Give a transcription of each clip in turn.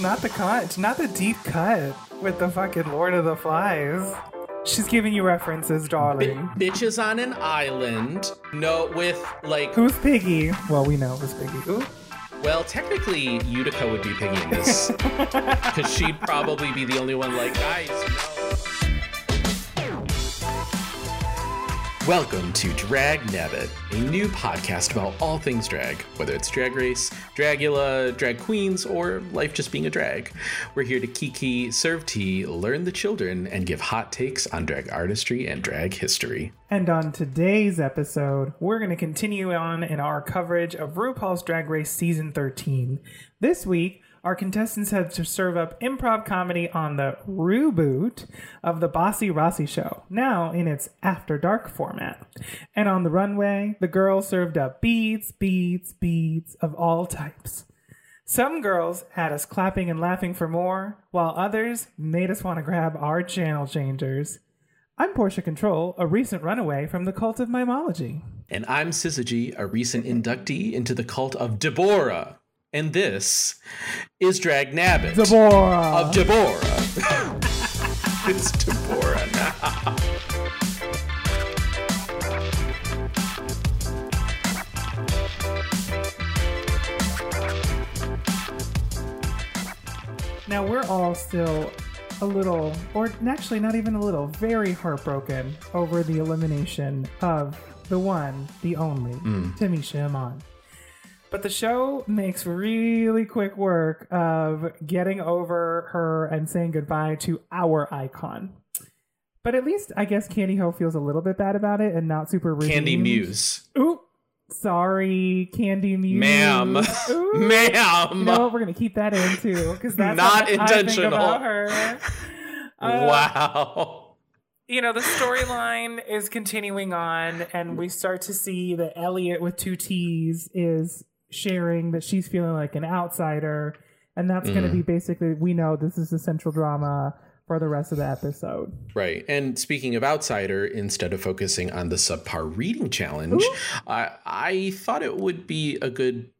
Not the cut, not the deep cut with the fucking Lord of the Flies. She's giving you references, darling. Bitches on an island. No, with like. Who's Piggy? Well, we know who's Piggy. Ooh. Well, technically, Utica would be Piggy in this. Because she'd probably be the only one like, guys, no. Welcome to Drag Nabbit, a new podcast about all things drag, whether it's drag race, Dragula, drag queens, or life just being a drag. We're here to kiki, serve tea, learn the children, and give hot takes on drag artistry and drag history. And on today's episode, we're going to continue on in our coverage of RuPaul's Drag Race Season 13. This week, our contestants had to serve up improv comedy on the reboot of the Bossy Rossy show, now in its after dark format. And on the runway, the girls served up beads, beads, beads of all types. Some girls had us clapping and laughing for more, while others made us want to grab our channel changers. I'm Portia Control, a recent runaway from the cult of mimology. And I'm Syzygy, a recent inductee into the cult of Deborah. And this is Drag Nabbit Deborah! of Deborah. it's Deborah now. Now we're all still a little, or actually not even a little, very heartbroken over the elimination of the one, the only, mm. Tamisha Iman. But the show makes really quick work of getting over her and saying goodbye to our icon. But at least I guess Kandy Ho feels a little bit bad about it and not super Kandy. Muse. Ooh, sorry, Kandy Muse. Ma'am. Ooh. Ma'am. You know what? We're gonna keep that in too, because that's Not how I think intentional. about her. Uh, wow. You know, the storyline is continuing on, and we start to see that Elliott with two T's is sharing that she's feeling like an outsider, and that's going to Mm. be basically we know this is the central drama for the rest of the episode. Right. And speaking of outsider, instead of focusing on the subpar reading challenge. I I thought it would be a good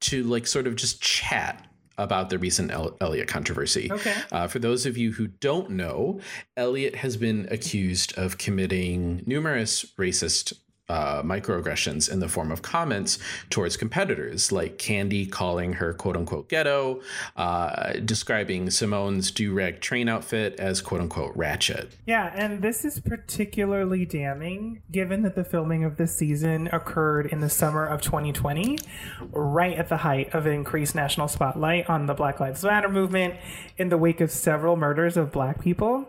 to like sort of just chat about the recent El- Elliott controversy. Okay. Uh, for those of you who don't know, Elliott has been accused of committing numerous racist uh, microaggressions in the form of comments towards competitors, like Kandy calling her quote unquote ghetto, uh, describing Symone's do rag train outfit as quote unquote ratchet. Yeah, and this is particularly damning given that the filming of this season occurred in the summer of 2020, right at the height of increased national spotlight on the Black Lives Matter movement in the wake of several murders of black people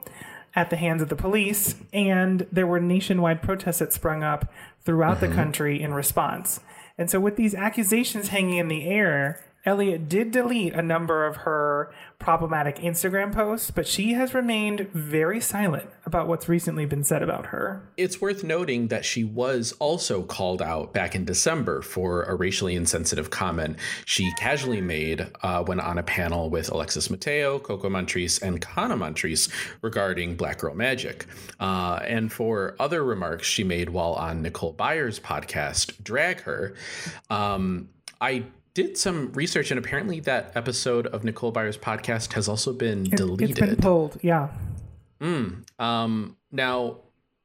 at the hands of the police, and there were nationwide protests that sprung up throughout the mm-hmm. country in response. And so, with these accusations hanging in the air, Elliott did delete a number of her problematic Instagram posts, but she has remained very silent about what's recently been said about her. It's worth noting that she was also called out back in December for a racially insensitive comment she casually made uh, when on a panel with Alexis Mateo, Coco Montrese, and Kahanna Montrese regarding Black Girl Magic, uh, and for other remarks she made while on Nicole Byer's podcast, Drag Her. Um, I did some research, and apparently that episode of Nicole Byer's podcast has also been It- deleted. It's been pulled, yeah. Mm. Um, now,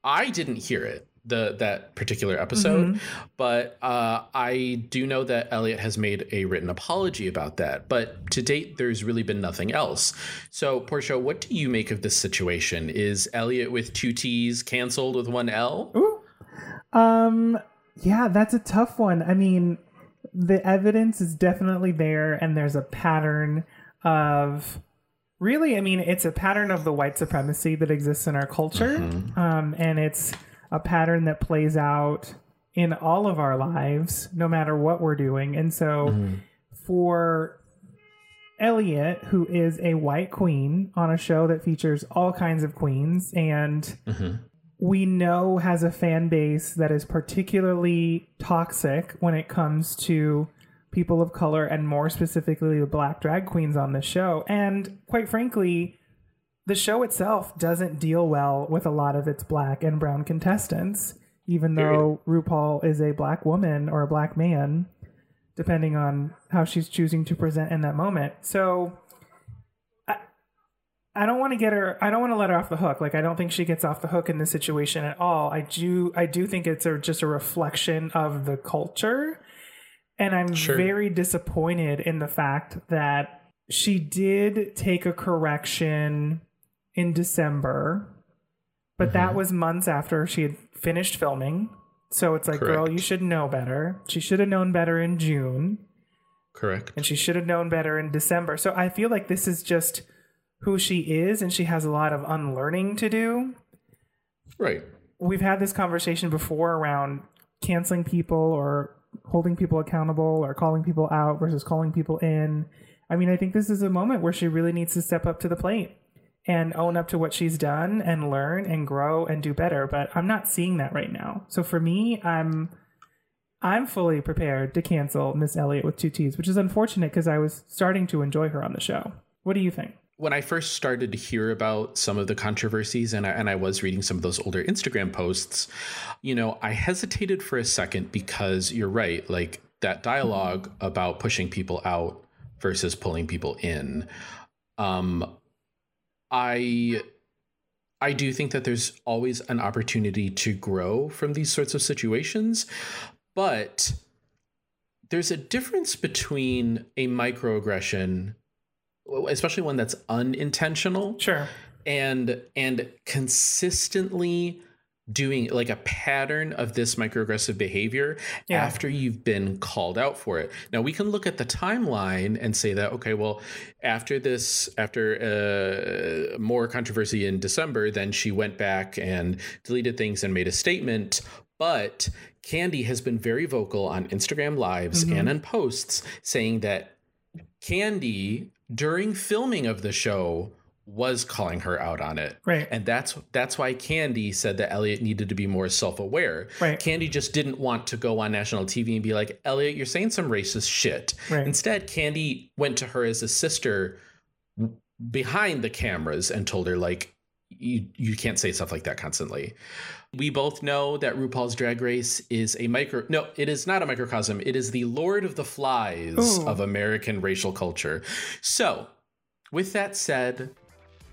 I didn't hear it the that particular episode, but uh, I do know that Elliott has made a written apology about that. But to date, there's really been nothing else. So, Portia, what do you make of this situation? Is Elliott with two T's canceled with one L? Ooh. Um, yeah, that's a tough one. I mean, the evidence is definitely there, and there's a pattern of really, I mean, it's a pattern of the white supremacy that exists in our culture. Mm-hmm. Um, and it's a pattern that plays out in all of our lives, no matter what we're doing. And so mm-hmm. for Elliott, who is a white queen on a show that features all kinds of queens and mm-hmm. We know has a fan base that is particularly toxic when it comes to people of color and more specifically the black drag queens on the show. And quite frankly, the show itself doesn't deal well with a lot of its black and brown contestants, even though RuPaul is a black woman or a black man, depending on how she's choosing to present in that moment. So I don't want to get her. I don't want to let her off the hook. Like I don't think she gets off the hook in this situation at all. I do. I do think it's a, just a reflection of the culture, and I'm Sure. very disappointed in the fact that she did take a correction in December, but that Mhm. was months after she had finished filming. So it's like, girl, you should know better. She should have known better in June Correct. and she should have known better in December. So I feel like this is just who she is, and she has a lot of unlearning to do. Right. We've had this conversation before around canceling people or holding people accountable or calling people out versus calling people in. I mean, I think this is a moment where she really needs to step up to the plate and own up to what she's done and learn and grow and do better. But I'm not seeing that right now. So for me, I'm I'm fully prepared to cancel Miss Elliott with two T's, which is unfortunate because I was starting to enjoy her on the show. What do you think? When I first started to hear about some of the controversies and I, and I was reading some of those older Instagram posts, you know, I hesitated for a second because you're right, like that dialogue about pushing people out versus pulling people in. Um I I do think that there's always an opportunity to grow from these sorts of situations, but there's a difference between a microaggression especially one that's unintentional Sure. and and consistently doing like a pattern of this microaggressive behavior Yeah. after you've been called out for it. Now we can look at the timeline and say that okay, well, after this, after uh, more controversy in December, then she went back and deleted things and made a statement. But Kandy has been very vocal on Instagram lives Mhm. and on posts saying that Kandy during filming of the show was calling her out on it. Right. And that's that's why Kandy said that Elliott needed to be more self-aware. Right. Kandy just didn't want to go on national TV and be like, "Elliott, you're saying some racist shit." Right. Instead, Kandy went to her as a sister behind the cameras and told her like you you can't say stuff like that constantly. We both know that RuPaul's Drag Race is a micro no, it is not a microcosm. It is the Lord of the Flies Ooh. of American racial culture. So, with that said,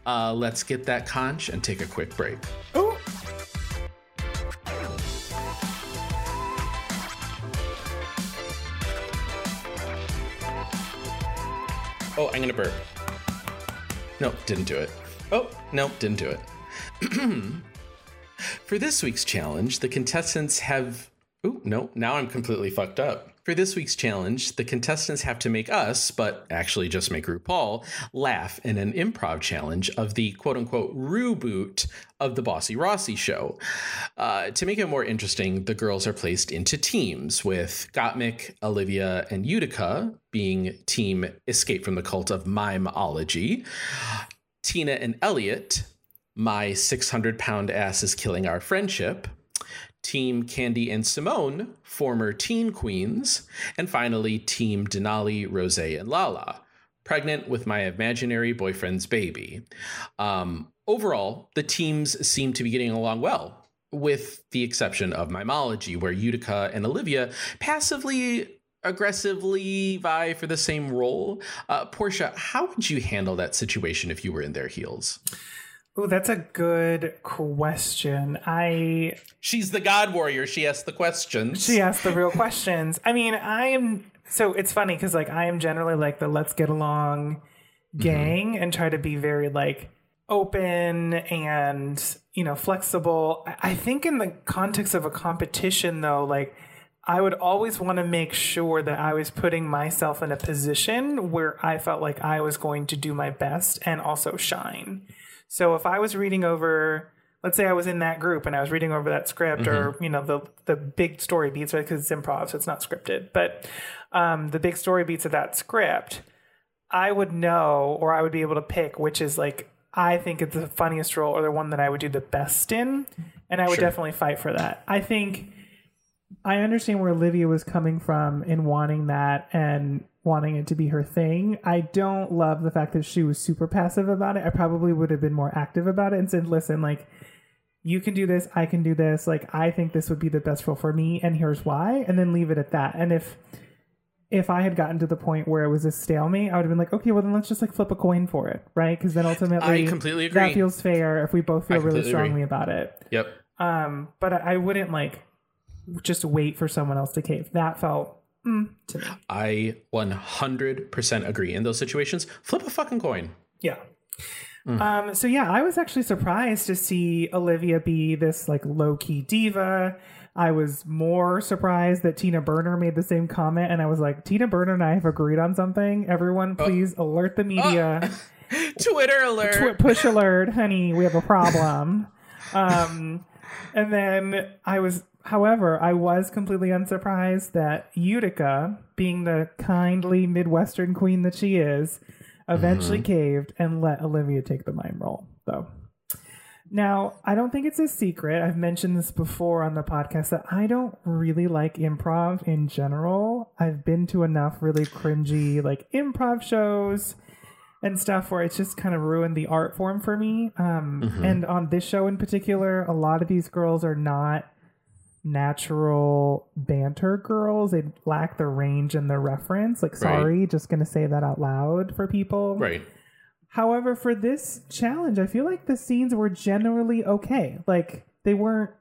uh, let's get that conch and take a quick break. Oh, Oh, I'm gonna burp. No, didn't do it. Oh, no, didn't do it. For this week's challenge, the contestants have. Oh, no, now I'm completely fucked up. For this week's challenge, the contestants have to make us, but actually just make RuPaul, laugh in an improv challenge of the quote unquote reboot of the Bossy Rossy show. Uh, to make it more interesting, the girls are placed into teams with Gottmik, Olivia, and Utica being team Escape from the Cult of Mimeology. Tina and Elliott, my 600 pound ass is killing our friendship. Team Kandy and Symone, former teen queens. And finally, Team Denali, Rosé, and Lala, pregnant with my imaginary boyfriend's baby. Um, overall, the teams seem to be getting along well, with the exception of Mimology, where Utica and Olivia passively aggressively vie for the same role. Uh, Portia, how would you handle that situation if you were in their heels? Oh, that's a good question. I She's the God Warrior. She asks the questions. she asked the real questions. I mean, I am so it's funny because like I am generally like the let's get along mm-hmm. gang and try to be very like open and you know flexible. I- I think in the context of a competition though, like I would always want to make sure that I was putting myself in a position where I felt like I was going to do my best and also shine. So if I was reading over, let's say I was in that group and I was reading over that script or, you know, the the big story beats, right? Because it's improv, so it's not scripted. But um, the big story beats of that script, I would know or I would be able to pick which is like I think it's the funniest role or the one that I would do the best in. And I would Sure. definitely fight for that. I think I understand where Olivia was coming from in wanting that and wanting it to be her thing. I don't love the fact that she was super passive about it. I probably would have been more active about it and said, listen, like, you can do this, I can do this. Like, I think this would be the best role for me, and here's why. And then leave it at that. And if if I had gotten to the point where it was a stalemate, I would have been like, okay, well then let's just like flip a coin for it, right? Because then ultimately, I completely agree. that feels fair if we both feel really strongly agree. about it. Yep. Um, but I I wouldn't like just wait for someone else to cave. That felt mm, to me. I 100% agree. In those situations, flip a fucking coin. Yeah. Um, so yeah, I was actually surprised to see Olivia be this like low key diva. I was more surprised that Tina Burner made the same comment, and I was like, Tina Burner and I have agreed on something. Everyone, please alert the media. Twitter alert. Tw- push alert, honey, we have a problem. um, and then I was, however, I was completely unsurprised that Utica, being the kindly Midwestern queen that she is, eventually caved and let Olivia take the mime role, though. Now, I don't think it's a secret. I've mentioned this before on the podcast that I don't really like improv in general. I've been to enough really cringy like improv shows and stuff where it's just kind of ruined the art form for me. Um, And on this show in particular, a lot of these girls are not natural banter girls. They lack the range and the reference. Like, sorry, just going to say that out loud for people. Right. However, for this challenge, I feel like the scenes were generally okay. Like they weren't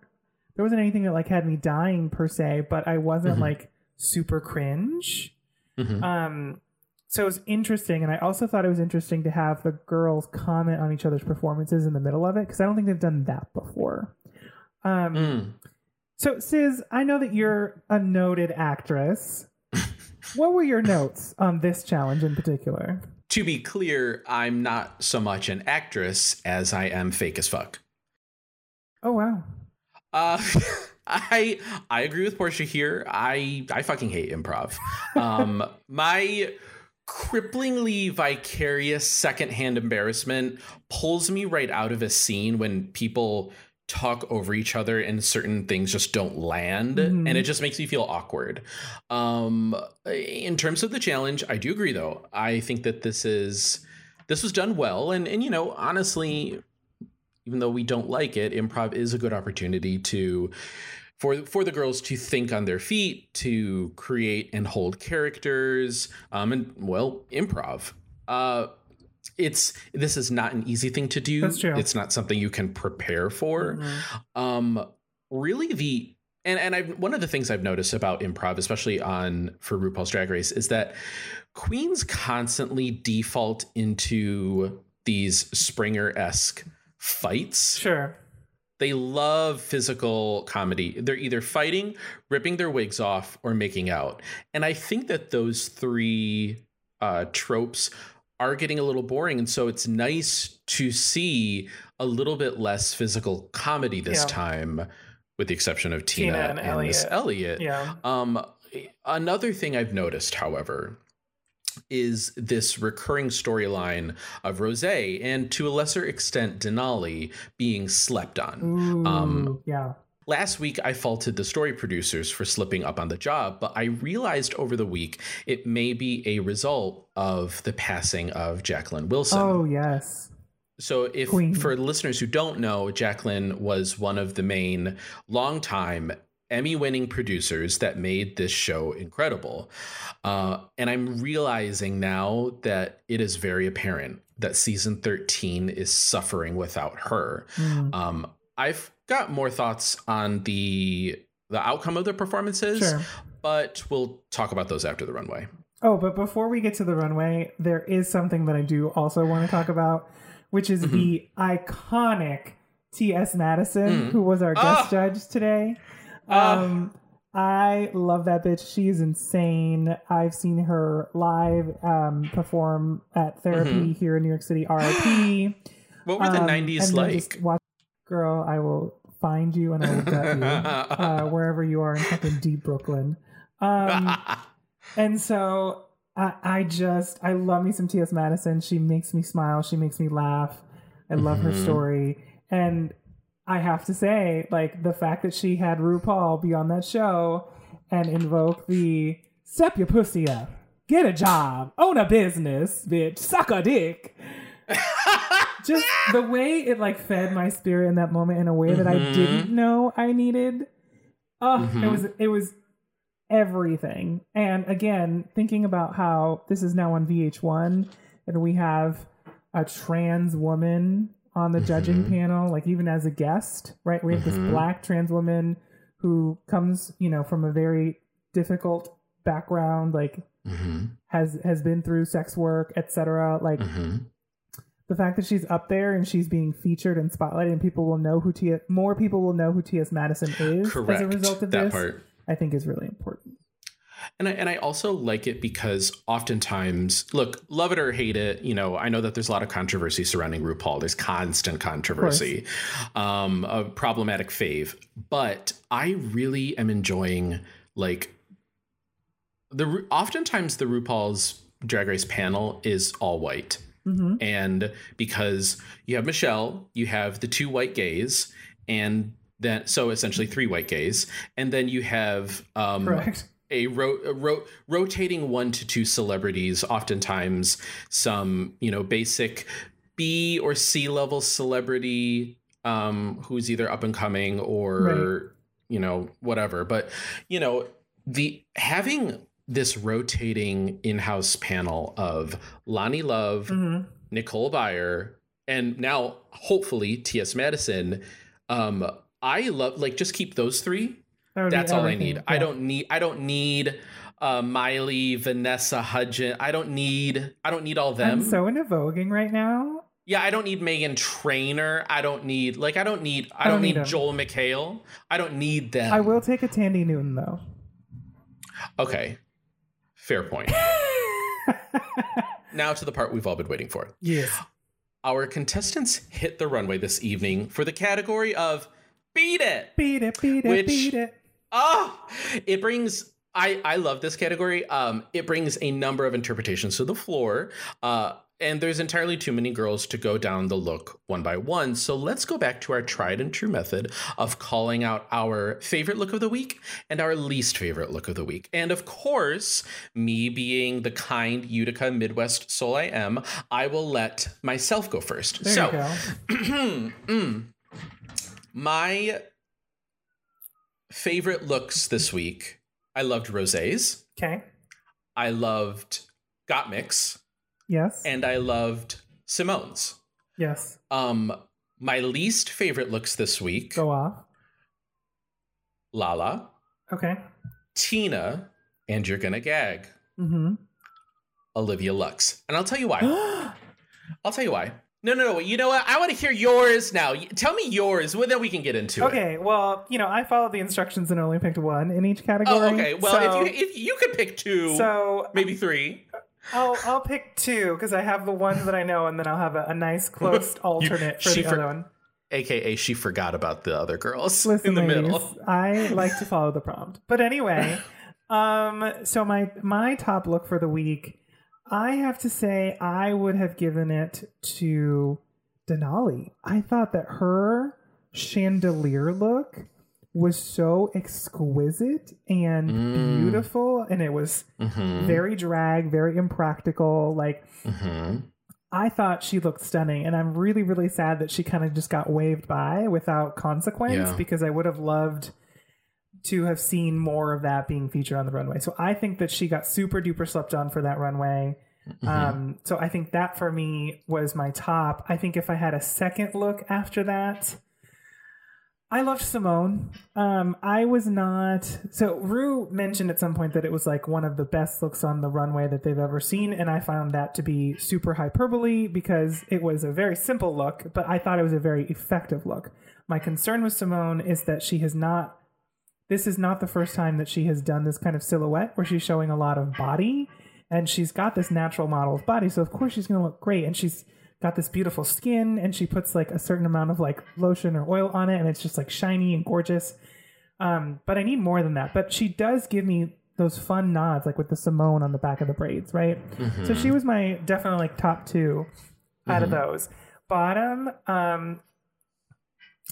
there wasn't anything that like had me dying per se, but I wasn't like super cringe. Mhm. Um so it was interesting and I also thought it was interesting to have the girls comment on each other's performances in the middle of it because I don't think they've done that before. Um Mm. So Sis, I know that you're a noted actress. what were your notes on this challenge in particular? To be clear, I'm not so much an actress as I am fake as fuck. Oh wow. Uh, I I agree with Portia here. I I fucking hate improv. Um, my cripplingly vicarious secondhand embarrassment pulls me right out of a scene when people talk over each other and certain things just don't land Mhm. and it just makes me feel awkward um in terms of the challenge i do agree though i think that this is this was done well and and you know honestly even though we don't like it, improv is a good opportunity to for for the girls to think on their feet, to create and hold characters, um, and well, improv. Uh, it's this is not an easy thing to do. That's true. It's not something you can prepare for. Um, really, the and and I've one of the things I've noticed about improv, especially on for RuPaul's Drag Race, is that queens constantly default into these Springer esque fights. Sure. They love physical comedy. They're either fighting, ripping their wigs off, or making out. And I think that those three uh, tropes are getting a little boring. And so it's nice to see a little bit less physical comedy this Yeah. time, with the exception of Tina, Tina and and, Miss Elliott. Yeah. Um, another thing I've noticed, however, is this recurring storyline of Rosé and to a lesser extent Denali being slept on. Ooh, Um, yeah. Last week, I faulted the story producers for slipping up on the job, but I realized over the week it may be a result of the passing of Jacqueline Wilson. Oh yes. So, if Queen. for listeners who don't know, Jacqueline was one of the main longtime Emmy winning producers that made this show incredible. Uh, and I'm realizing now that it is very apparent that season 13 is suffering without her. Mm, Um, I've got more thoughts on the the outcome of the performances, sure. but we'll talk about those after the runway. Oh, but before we get to the runway, there is something that I do also want to talk about, which is Mm-hmm. the iconic T.S. Madison, Mm. who was our guest Ah. judge today. Ah. Um, I love that bitch. She is insane. I've seen her live um, perform at therapy here in New York City, RIP. What were the Um, 90s and then just like? Girl, I will find you and I will gut you uh, wherever you are in fucking deep Brooklyn. Um, and so I, I just I love me some T.S. Madison. She makes me smile. She makes me laugh. I love her Mhm. story. And I have to say, like the fact that she had RuPaul be on that show and invoke the step your pussy up, get a job, own a business, bitch, suck a dick. Just the way it like fed my spirit in that moment in a way that I Mhm. didn't know I needed. Oh, it Mhm. was it was everything. And again, thinking about how this is now on VH1 and we have a trans woman on the judging Mhm. panel, like even as a guest, right? We have this black trans woman who comes, you know, from a very difficult background, like hmm has has been through sex work, etc. Like hmm the fact that she's up there and she's being featured and spotlighted, and people will know who Tia, More people will know who T.S. Madison is Correct. as a result of that this. part. I think is really important. And I, and I also like it because oftentimes, look, love it or hate it, you know, I know that there's a lot of controversy surrounding RuPaul. There's constant controversy, um, a problematic fave. But I really am enjoying like the oftentimes the RuPaul's Drag Race panel is all white. Hmm and because you have Michelle, you have the two white gays, and then so essentially three white gays, and then you have um, Correct. a, ro- a ro- rotating one to two celebrities, oftentimes some you know basic B or C level celebrity um, who's either up and coming or Right. you know whatever. But you know the having this rotating in-house panel of Loni Love, hmm Nicole Byer, and now hopefully T.S. Madison. Um, I love like just keep those three. That's all I need. I don't need. I don't need uh, Miley, Vanessa Hudgens. I don't need. I don't need all them. I'm so into voguing right now. yeah, I don't need Meghan Trainor. I don't need like I don't need. I, I don't, don't need, need. Joel McHale. I don't need them. I will take a Thandie Newton though. Okay, fair point. now to the part we've all been waiting for. yes. Our contestants hit the runway this evening for the category of Beat It. Beat it, beat it, Which- beat it. Oh, it brings. I I love this category. Um, it brings a number of interpretations to the floor. Uh, and there's entirely too many girls to go down the look one by one. So let's go back to our tried and true method of calling out our favorite look of the week and our least favorite look of the week. And of course, me being the kind Utica Midwest soul I am, I will let myself go first. There so you go. Mm. My favorite looks this week. I loved Rosé's. Okay. I loved Gottmik's, Yes. and I loved Symone's. yes. Um, my least favorite looks this week: Go off. Lala, Okay. Tina, and you're gonna gag. Mm-hmm. Olivia Lux, and I'll tell you why. I'll tell you why. No, no, no. You know what? I want to hear yours now. Tell me yours. Well, then we can get into it. okay. Well, you know, I followed the instructions and only picked one in each category. Oh, okay. Well, so, if you if you could pick two, so maybe three. I'll I'll pick two because I have the ones that I know, and then I'll have a, a nice close alternate for she the for- other one. AKA, she forgot about the other girls Listen, in the ladies, middle. I like to follow the prompt. But anyway, um, so my my top look for the week, I have to say I would have given it to Denali. I thought that her chandelier look was so exquisite and Mm. beautiful, and it was Mm-hmm. very drag, very impractical. Like Mm-hmm. I thought she looked stunning, and I'm really, really sad that she kind of just got waved by without consequence Yeah. because I would have loved to have seen more of that being featured on the runway. So I think that she got super duper slept on for that runway. Mm-hmm. Um, so I think that for me was my top. I think if I had a second look after that, I loved Symone. Um, I was not so Rue mentioned at some point that it was like one of the best looks on the runway that they've ever seen, and I found that to be super hyperbole because it was a very simple look, but I thought it was a very effective look. My concern with Symone is that she has not this is not the first time that she has done this kind of silhouette where she's showing a lot of body and she's got this natural model's body so of course she's going to look great and she's got this beautiful skin and she puts like a certain amount of like lotion or oil on it and it's just like shiny and gorgeous. Um, but i need more than that. But she does give me those fun nods like with the symone on the back of the braids right? So she was my definitely like top two out of those. Bottom um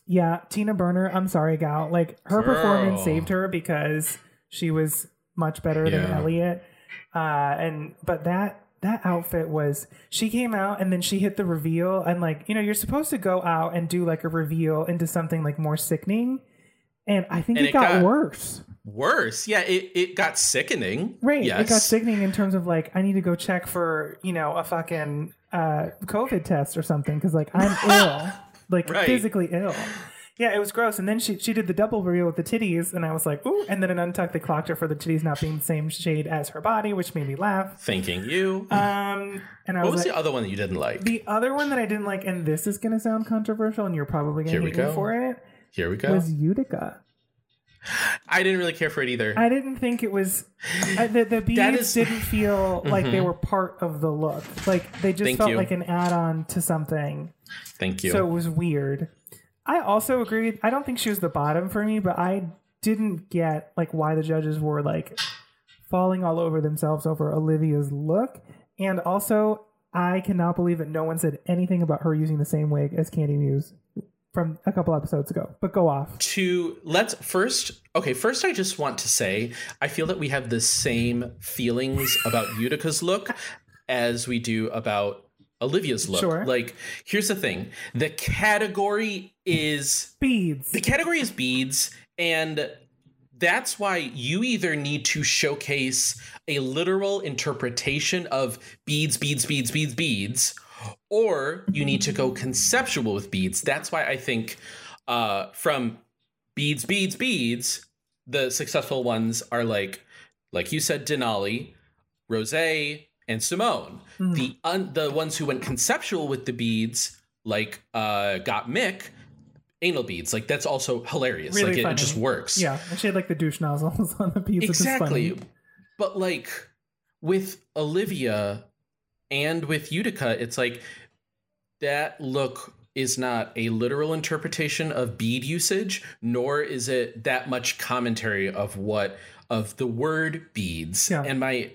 yeah tina burner i'm sorry gal. Like her performance saved her because she was much better than elliott. Uh and but that that outfit was she came out and then she hit the reveal and like you know you're supposed to go out and do like a reveal into something like more sickening and I think And it, it got, got- worse. Worse, yeah, it, it got sickening. Right. Yes. It got sickening in terms of like I need to go check for you know a fucking uh, COVID test or something because like I'm ill, like Right. physically ill. Yeah, it was gross. And then she she did the double reveal with the titties, and I was like, ooh. And then an untucked, they clocked her for the titties not being the same shade as her body, which made me laugh. Thanking you. Um, and I what was, was like, the other one that you didn't like? the other one that I didn't like, and this is gonna sound controversial, and you're probably Here we hate me for it, Here we go. was Utica. I didn't really care for it either. I didn't think it was I, the the beads is- didn't feel like they were part of the look. Like they just Thank felt you. like an add-on to something. Thank you. So it was weird. I also agree. I don't think she was the bottom for me, but I didn't get like why the judges were like falling all over themselves over Olivia's look, and also I cannot believe that no one said anything about her using the same wig as Kandy Muse from a couple episodes ago. But go off. to let's first okay first i just want to say i feel that we have the same feelings about utica's look as we do about olivia's look Sure. like here's the thing the category is Beads. the category is beads and that's why you either need to showcase a literal interpretation of beads beads beads beads beads or you need to go conceptual with beads that's why i think uh from beads beads beads the successful ones are like like you said denali rosé and symone Mm. the un- the ones who went conceptual with the beads like uh gottmik anal beads like that's also hilarious Really like it, it just works Yeah, and she had like the douche nozzles on the beads. exactly funny. but like with olivia and with utica it's like that look is not a literal interpretation of bead usage nor is it that much commentary of what of the word beads Yeah. and my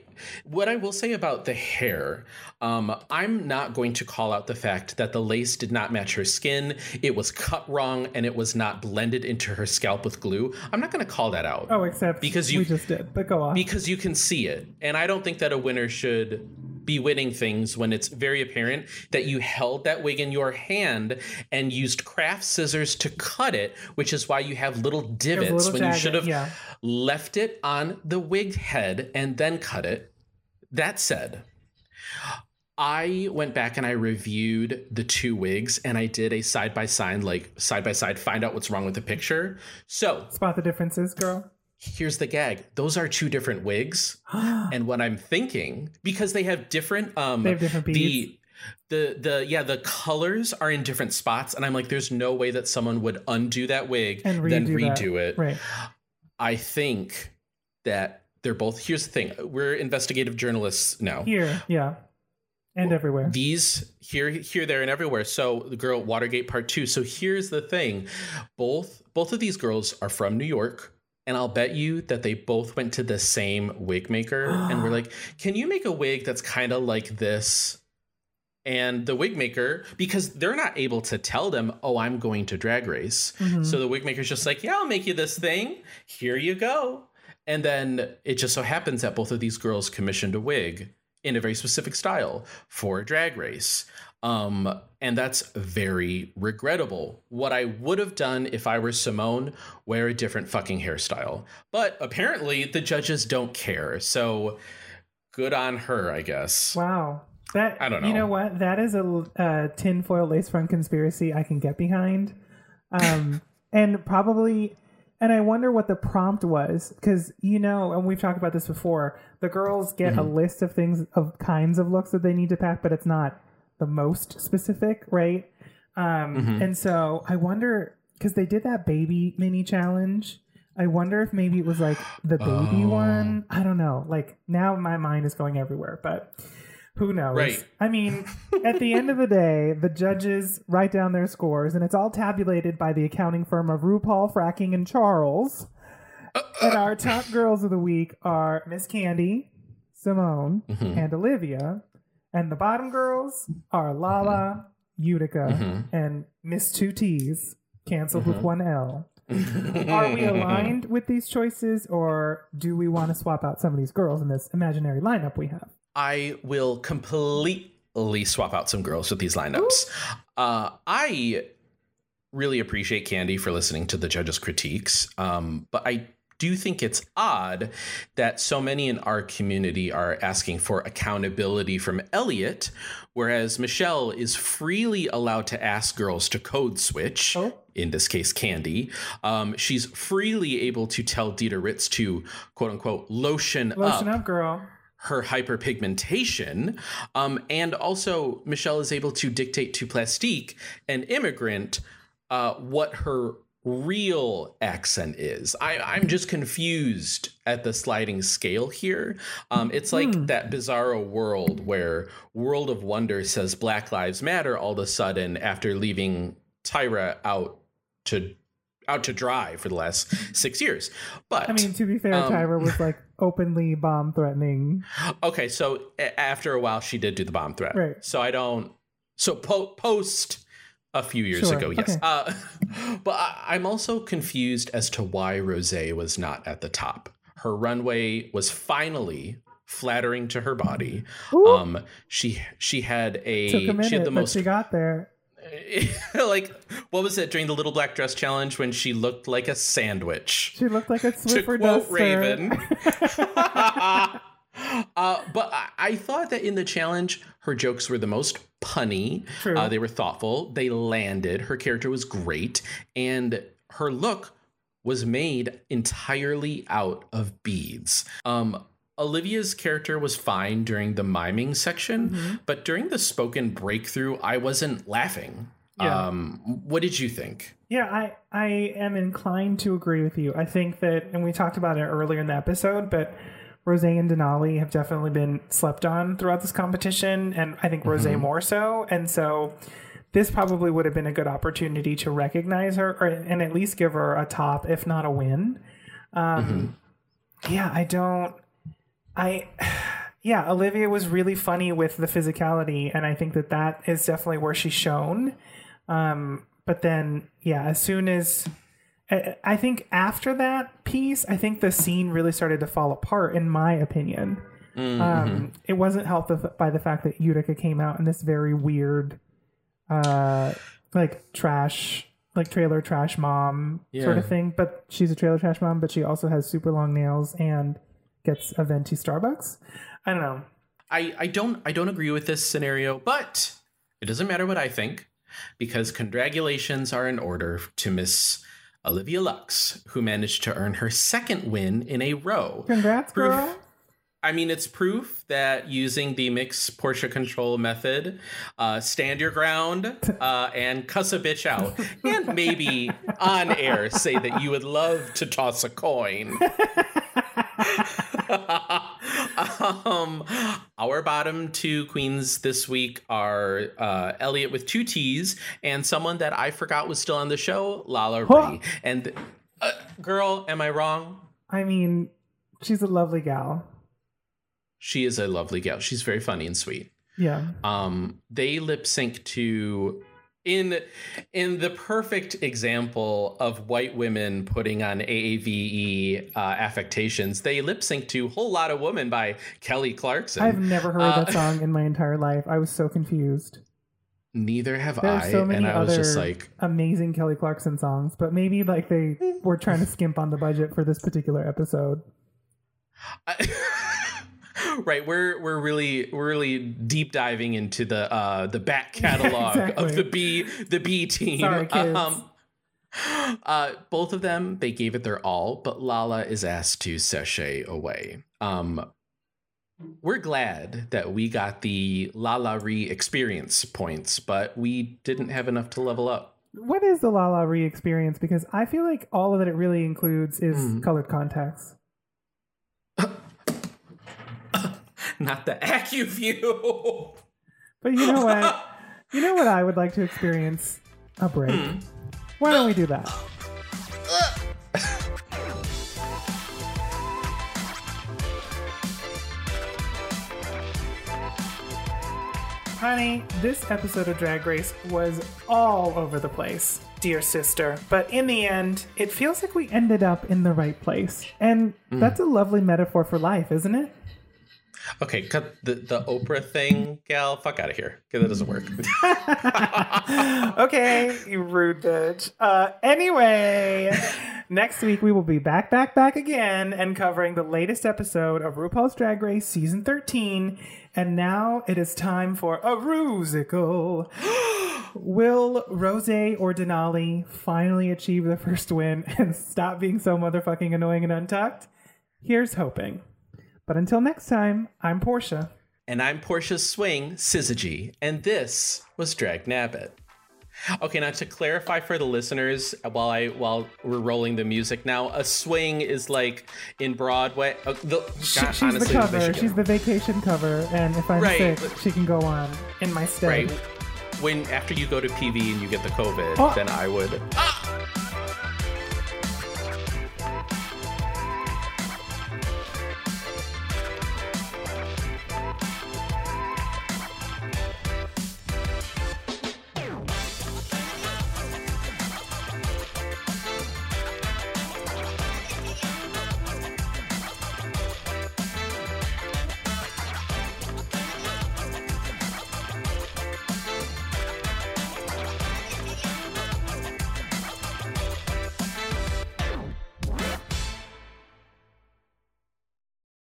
what i will say about the hair um i'm not going to call out the fact that the lace did not match her skin it was cut wrong and it was not blended into her scalp with glue i'm not going to call that out Oh, except Because you- we just did. But go on. because you can see it. And I don't think that a winner should be winning things when it's very apparent that you held that wig in your hand and used craft scissors to cut it, which is why you have little divots little when you should have Yeah. left it on the wig head and then cut it. That said, I went back and I reviewed the two wigs and I did a side by side, like side by side, find out what's wrong with the picture. So Spot the differences, girl. Here's the gag those are two different wigs and what i'm thinking because they have different um They have different the beads. the the yeah the colors are in different spots and i'm like there's no way that someone would undo that wig And redo then that. redo it Right. i think that they're both here's the thing we're investigative journalists now Here, yeah. And everywhere. these here here there and everywhere so the girl watergate part two so here's the thing both both of these girls are from new york and i'll bet you that they both went to the same wig maker and we're like can you make a wig that's kind of like this? And the wig maker because they're not able to tell them oh i'm going to drag race. Mhm. so the wig maker's just like yeah i'll make you this thing. Here you go. And then it just so happens that both of these girls commissioned a wig in a very specific style for drag race um and that's very regrettable what i would have done if i were symone wear a different fucking hairstyle but apparently the judges don't care so good on her i guess Wow. That I don't know. You know. what? That is a uh, tinfoil lace front conspiracy I can get behind. Um, and probably, and I wonder what the prompt was because you know, and we've talked about this before. The girls get Mm-hmm. a list of things of kinds of looks that they need to pack, but it's not the most specific, right? Um, Mhm. And so I wonder because they did that baby mini challenge. I wonder if maybe it was like the baby Oh. one. I don't know. Like now my mind is going everywhere, but who knows? Right. I mean, at the end of the day, the judges write down their scores and it's all tabulated by the accounting firm of RuPaul, Fracking, and Charles. And our top girls of the week are Miss Kandy, Symone, Mhm. and Olivia. And the bottom girls are Lala, Utica, Mhm. and Miss Two T's, canceled with Mhm. one L. Are we aligned with these choices, or do we want to swap out some of these girls in this imaginary lineup we have? I will completely swap out some girls with these lineups. Uh, I really appreciate Kandy for listening to the judges' critiques, um, but I do you think it's odd that so many in our community are asking for accountability from Elliott, whereas Michelle is freely allowed to ask girls to code switch. Oh. In this case, Kandy. Um, she's freely able to tell Dida Ritz to quote unquote lotion, lotion up. up, girl her hyperpigmentation. Um, and also, Michelle is able to dictate to Plastique, an immigrant, uh, what her real accent is. I, I'm just confused at the sliding scale here. Um, it's like hmm. that bizarro world where World of Wonder says Black Lives Matter all of a sudden after leaving Tyra out to out to dry for the last six years. But I mean, to be fair, um, Tyra was like openly bomb threatening. Okay, so after a while, she did do the bomb threat. Right. So I don't. So po- post a few years sure. ago, yes. Okay. Uh, but I, am also confused as to why Rosé was not at the top. Her runway was finally flattering to her body. Ooh. Um, she she had a, Took a minute, she had the most she got there. like what was it during the little black dress challenge when she looked like a sandwich? She looked like a Swiffer to quote Raven. uh, but I, I, thought that in the challenge, her jokes were the most punny. Uh, they were thoughtful. They landed. Her character was great, and her look was made entirely out of beads. Um, Olivia's character was fine during the miming section, mm-hmm. but during the spoken breakthrough, I wasn't laughing. Yeah. Um, what did you think? Yeah, I I am inclined to agree with you. I think that, and we talked about it earlier in the episode, but Rosé and Denali have definitely been slept on throughout this competition, and I think Rosé mm-hmm. more so. And so, this probably would have been a good opportunity to recognize her, or, and at least give her a top, if not a win. Um, mm-hmm. Yeah, I don't. I yeah, Olivia was really funny with the physicality, and I think that that is definitely where she's shown. Um, but then, yeah, as soon as I think after that piece, I think the scene really started to fall apart, in my opinion. Mm-hmm. Um, it wasn't helped by the fact that Utica came out in this very weird, uh, like trash, like trailer trash mom yeah. sort of thing. But she's a trailer trash mom, but she also has super long nails and gets a venti Starbucks. I don't know. I, I don't I don't agree with this scenario, but it doesn't matter what I think because congratulations are in order to Miss Olivia Lux, who managed to earn her second win in a row. Congrats, proof, girl. I mean, it's proof that using the mix Portia Control method, uh, stand your ground uh, and cuss a bitch out, and maybe on air say that you would love to toss a coin. um, our bottom two queens this week are uh, Elliott with two T's and someone that I forgot was still on the show, Lala Ri. And uh, girl, am I wrong? I mean, she's a lovely gal. She is a lovely gal. She's very funny and sweet. Yeah. Um, they lip sync to in in the perfect example of white women putting on AAVE uh, affectations, they lip sync to "Whole Lot of Woman" by Kelly Clarkson. I've never heard uh, that song in my entire life. I was so confused. Neither have There's I. So many and I was just like amazing Kelly Clarkson songs, but maybe like they were trying to skimp on the budget for this particular episode. I, right we're we're really we're really deep diving into the uh the back catalog exactly. of the b the b team Sorry. Um, uh both of them they gave it their all but lala is asked to sashay away um we're glad that we got the Lala Ri experience points, but we didn't have enough to level up. What is the Lala Ri experience? Because I feel like all that it really includes is mm. colored contacts. not the Acuvue. But you know what? you know what I would like to experience? A break. Hmm. Why don't we do that? Honey, this episode of Drag Race was all over the place, dear sister. But in the end, it feels like we ended up in the right place. And mm. that's a lovely metaphor for life, isn't it? Okay, cut the, the Oprah thing, gal. Fuck out of here. Okay, that doesn't work. okay, you rude bitch. Uh, anyway, next week we will be back, back, back again and covering the latest episode of RuPaul's Drag Race season 13. And now it is time for a Rusical. Will Rosé or Denali finally achieve the first win and stop being so motherfucking annoying and untucked? Here's hoping. But until next time, I'm Portia. And I'm Portia's swing, Syzygy, and this was Drag Nabbit. Okay, now to clarify for the listeners, while I while we're rolling the music now, a swing is like in Broadway. Uh, the, she, God, she's honestly, the cover. She's the vacation cover, and if I'm right. sick, she can go on in my stead. Right. When after you go to PV and you get the COVID, oh. then I would. Ah!